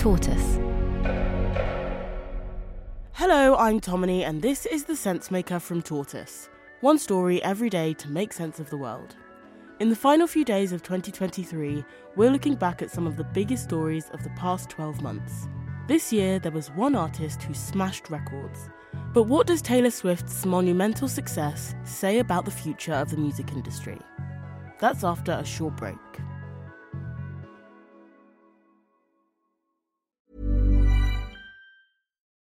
Tortoise. Hello, I'm Tomini, and this is The Sense Maker from Tortoise. One story every day to make sense of the world. In the final few days of 2023, we're looking back at some of the biggest stories of the past 12 months. This year, there was one artist who smashed records. But what does Taylor Swift's monumental success say about the future of the music industry? That's after a short break.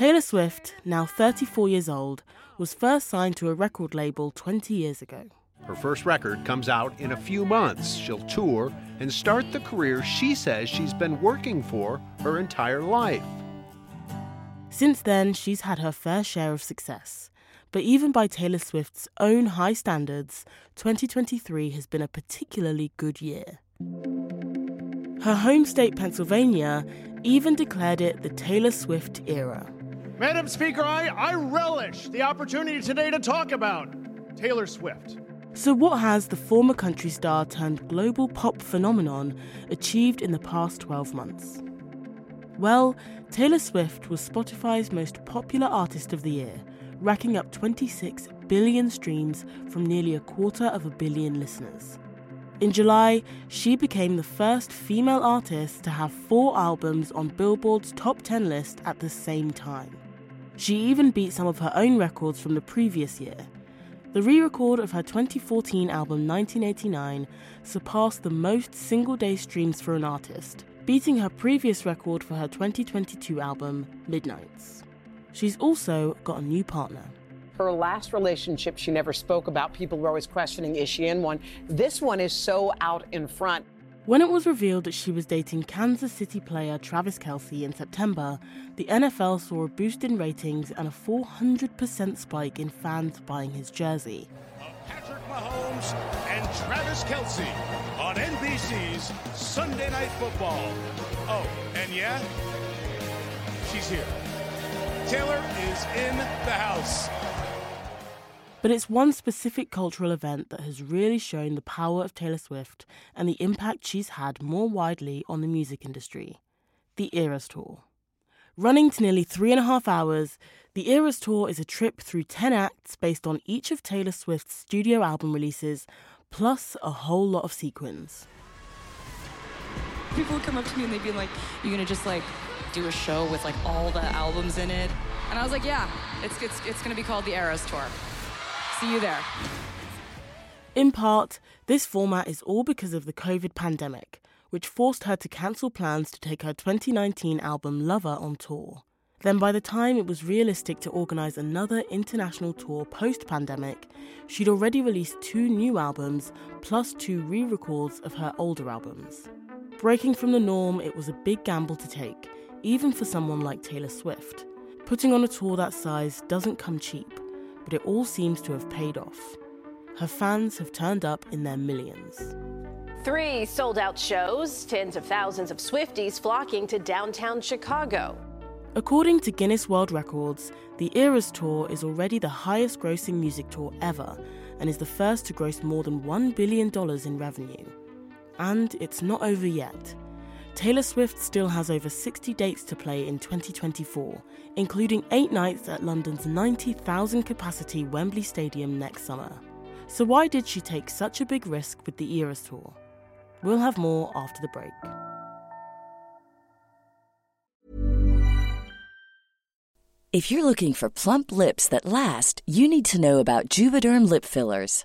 Taylor Swift, now 34 years old, was first signed to a record label 20 years ago. Her first record comes out in a few months. She'll tour and start the career she says she's been working for her entire life. Since then, she's had her fair share of success. But even by Taylor Swift's own high standards, 2023 has been a particularly good year. Her home state, Pennsylvania, even declared it the Taylor Swift era. Madam Speaker, I, I relish the opportunity today to talk about Taylor Swift. So, what has the former country star turned global pop phenomenon achieved in the past 12 months? Well, Taylor Swift was Spotify's most popular artist of the year, racking up 26 billion streams from nearly a quarter of a billion listeners. In July, she became the first female artist to have four albums on Billboard's top 10 list at the same time. She even beat some of her own records from the previous year. The re record of her 2014 album 1989 surpassed the most single day streams for an artist, beating her previous record for her 2022 album, Midnights. She's also got a new partner. Her last relationship, she never spoke about. People were always questioning, is she in one? This one is so out in front. When it was revealed that she was dating Kansas City player Travis Kelce in September, the NFL saw a boost in ratings and a 400% spike in fans buying his jersey. Patrick Mahomes and Travis Kelce on NBC's Sunday Night Football. Oh, and yeah, she's here. Taylor is in the house. But it's one specific cultural event that has really shown the power of Taylor Swift and the impact she's had more widely on the music industry the Eras Tour. Running to nearly three and a half hours, the Eras Tour is a trip through 10 acts based on each of Taylor Swift's studio album releases, plus a whole lot of sequins. People would come up to me and they'd be like, "You're gonna just like do a show with like all the albums in it?" And I was like, "Yeah, it's it's it's gonna be called the Eras Tour. See you there." In part, this format is all because of the COVID pandemic, which forced her to cancel plans to take her 2019 album Lover on tour. Then, by the time it was realistic to organise another international tour post pandemic, she'd already released two new albums plus two re records of her older albums. Breaking from the norm, it was a big gamble to take, even for someone like Taylor Swift. Putting on a tour that size doesn't come cheap, but it all seems to have paid off. Her fans have turned up in their millions. Three sold out shows, tens of thousands of Swifties flocking to downtown Chicago. According to Guinness World Records, the Eras Tour is already the highest grossing music tour ever and is the first to gross more than $1 billion in revenue. And it's not over yet. Taylor Swift still has over 60 dates to play in 2024, including eight nights at London's 90,000 capacity Wembley Stadium next summer. So, why did she take such a big risk with the Eras Tour? We'll have more after the break. If you're looking for plump lips that last, you need to know about Juvederm lip fillers.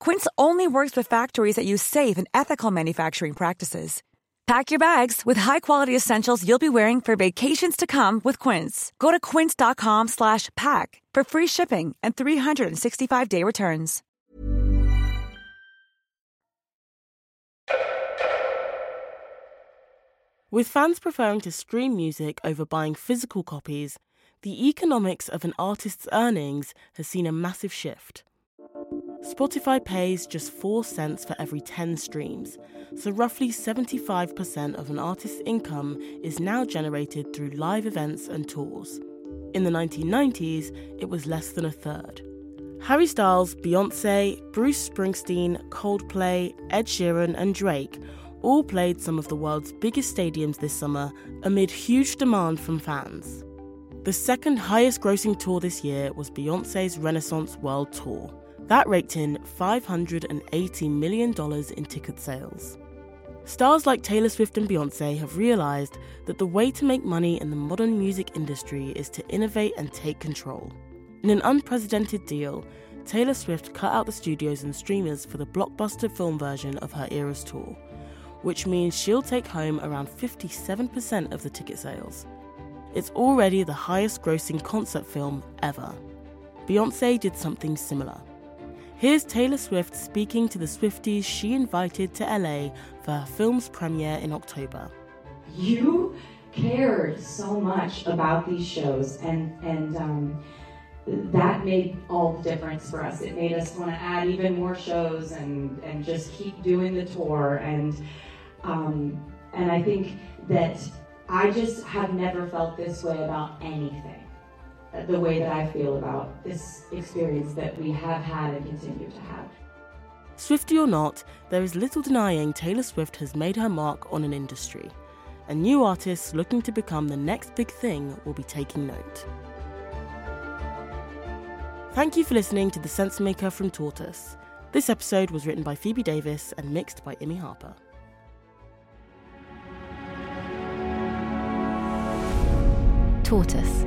Quince only works with factories that use safe and ethical manufacturing practices. Pack your bags with high-quality essentials you'll be wearing for vacations to come with Quince. Go to quince.com/pack for free shipping and 365-day returns. With fans preferring to stream music over buying physical copies, the economics of an artist's earnings has seen a massive shift. Spotify pays just 4 cents for every 10 streams, so roughly 75% of an artist's income is now generated through live events and tours. In the 1990s, it was less than a third. Harry Styles, Beyonce, Bruce Springsteen, Coldplay, Ed Sheeran, and Drake all played some of the world's biggest stadiums this summer amid huge demand from fans. The second highest grossing tour this year was Beyonce's Renaissance World Tour. That raked in $580 million in ticket sales. Stars like Taylor Swift and Beyonce have realized that the way to make money in the modern music industry is to innovate and take control. In an unprecedented deal, Taylor Swift cut out the studios and streamers for the blockbuster film version of her Eras tour, which means she'll take home around 57% of the ticket sales. It's already the highest grossing concert film ever. Beyonce did something similar. Here's Taylor Swift speaking to the Swifties she invited to LA for her film's premiere in October. You cared so much about these shows, and and um, that made all the difference for us. It made us want to add even more shows and and just keep doing the tour. And um, and I think that I just have never felt this way about anything the way that I feel about this experience that we have had and continue to have. Swifty or not, there is little denying Taylor Swift has made her mark on an industry, and new artists looking to become the next big thing will be taking note. Thank you for listening to The Sense Maker from Tortoise. This episode was written by Phoebe Davis and mixed by Imi Harper. Tortoise